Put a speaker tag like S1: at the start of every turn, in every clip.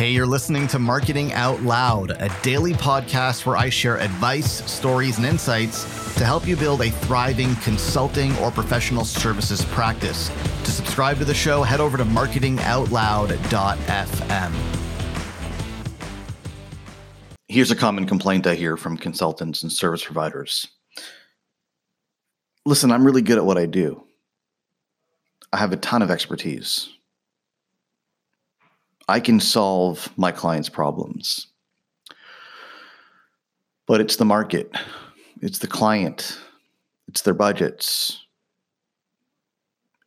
S1: Hey, you're listening to Marketing Out Loud, a daily podcast where I share advice, stories, and insights to help you build a thriving consulting or professional services practice. To subscribe to the show, head over to marketingoutloud.fm. Here's a common complaint I hear from consultants and service providers. Listen, I'm really good at what I do. I have a ton of expertise. I can solve my clients' problems. But it's the market, it's the client, it's their budgets,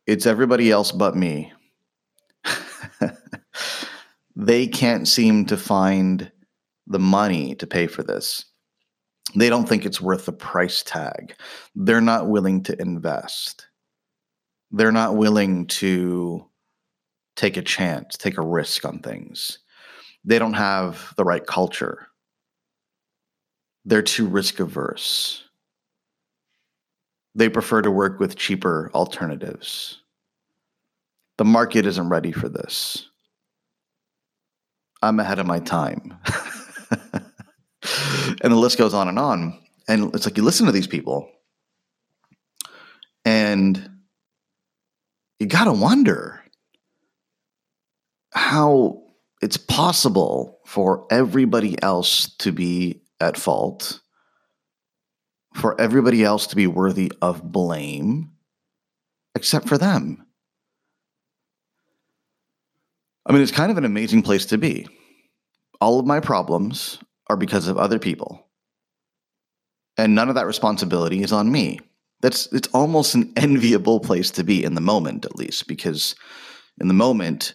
S1: it's everybody else but me. they can't seem to find the money to pay for this. They don't think it's worth the price tag. They're not willing to invest. They're not willing to take a chance, take a risk on things. They don't have the right culture. They're too risk averse. They prefer to work with cheaper alternatives. The market isn't ready for this. I'm ahead of my time. and the list goes on and on. And it's like you listen to these people and you got to wonder how it's possible for everybody else to be at fault, for everybody else to be worthy of blame, except for them. I mean, it's kind of an amazing place to be. All of my problems are because of other people. And none of that responsibility is on me. That's it's almost an enviable place to be in the moment at least because in the moment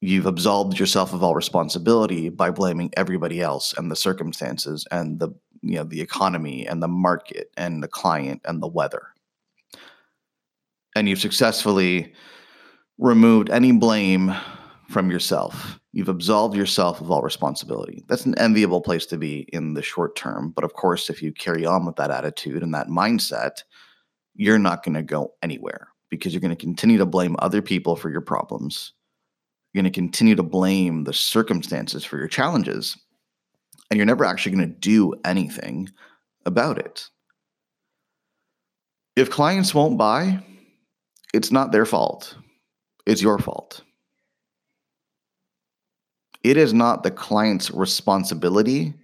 S1: you've absolved yourself of all responsibility by blaming everybody else and the circumstances and the you know the economy and the market and the client and the weather. And you've successfully removed any blame from yourself. You've absolved yourself of all responsibility. That's an enviable place to be in the short term but of course if you carry on with that attitude and that mindset you're not going to go anywhere because you're going to continue to blame other people for your problems you're going to continue to blame the circumstances for your challenges, and you're never actually going to do anything about it. If clients won't buy, it's not their fault, it's your fault. It is not the client's responsibility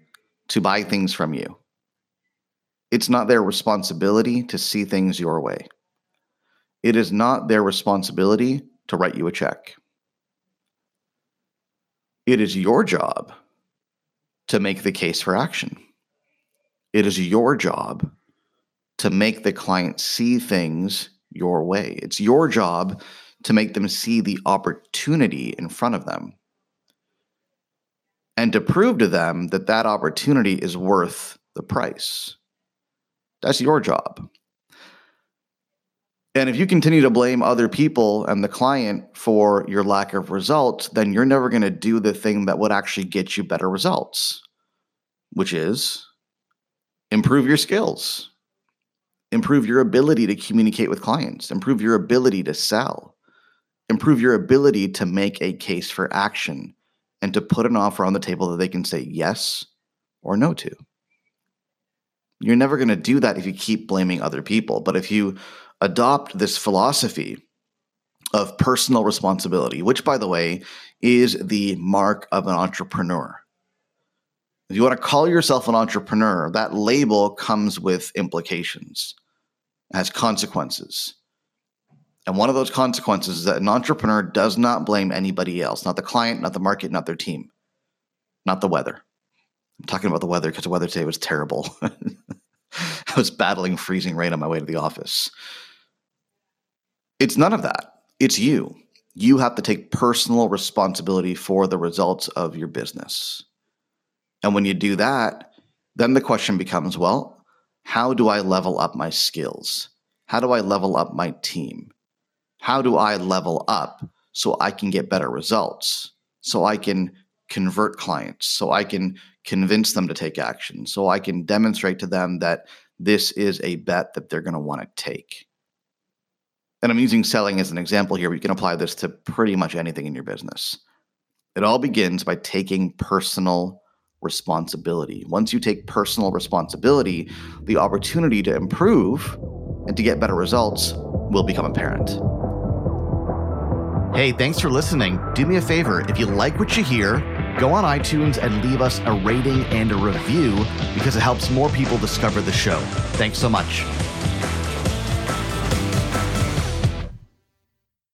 S1: to buy things from you. It's not their responsibility to see things your way. It is not their responsibility to write you a check. It is your job to make the case for action. It is your job to make the client see things your way. It's your job to make them see the opportunity in front of them and to prove to them that that opportunity is worth the price. That's your job. And if you continue to blame other people and the client for your lack of results, then you're never going to do the thing that would actually get you better results, which is improve your skills, improve your ability to communicate with clients, improve your ability to sell, improve your ability to make a case for action and to put an offer on the table that they can say yes or no to. You're never going to do that if you keep blaming other people. But if you adopt this philosophy of personal responsibility, which, by the way, is the mark of an entrepreneur. If you want to call yourself an entrepreneur, that label comes with implications, has consequences. And one of those consequences is that an entrepreneur does not blame anybody else, not the client, not the market, not their team, not the weather. I'm talking about the weather because the weather today was terrible. I was battling freezing rain on my way to the office. It's none of that. It's you. You have to take personal responsibility for the results of your business. And when you do that, then the question becomes well, how do I level up my skills? How do I level up my team? How do I level up so I can get better results? So I can convert clients, so I can convince them to take action, so I can demonstrate to them that this is a bet that they're going to want to take and I'm using selling as an example here, but you can apply this to pretty much anything in your business. It all begins by taking personal responsibility. Once you take personal responsibility, the opportunity to improve and to get better results will become apparent. Hey, thanks for listening. Do me a favor if you like what you hear, go on iTunes and leave us a rating and a review because it helps more people discover the show. Thanks so much.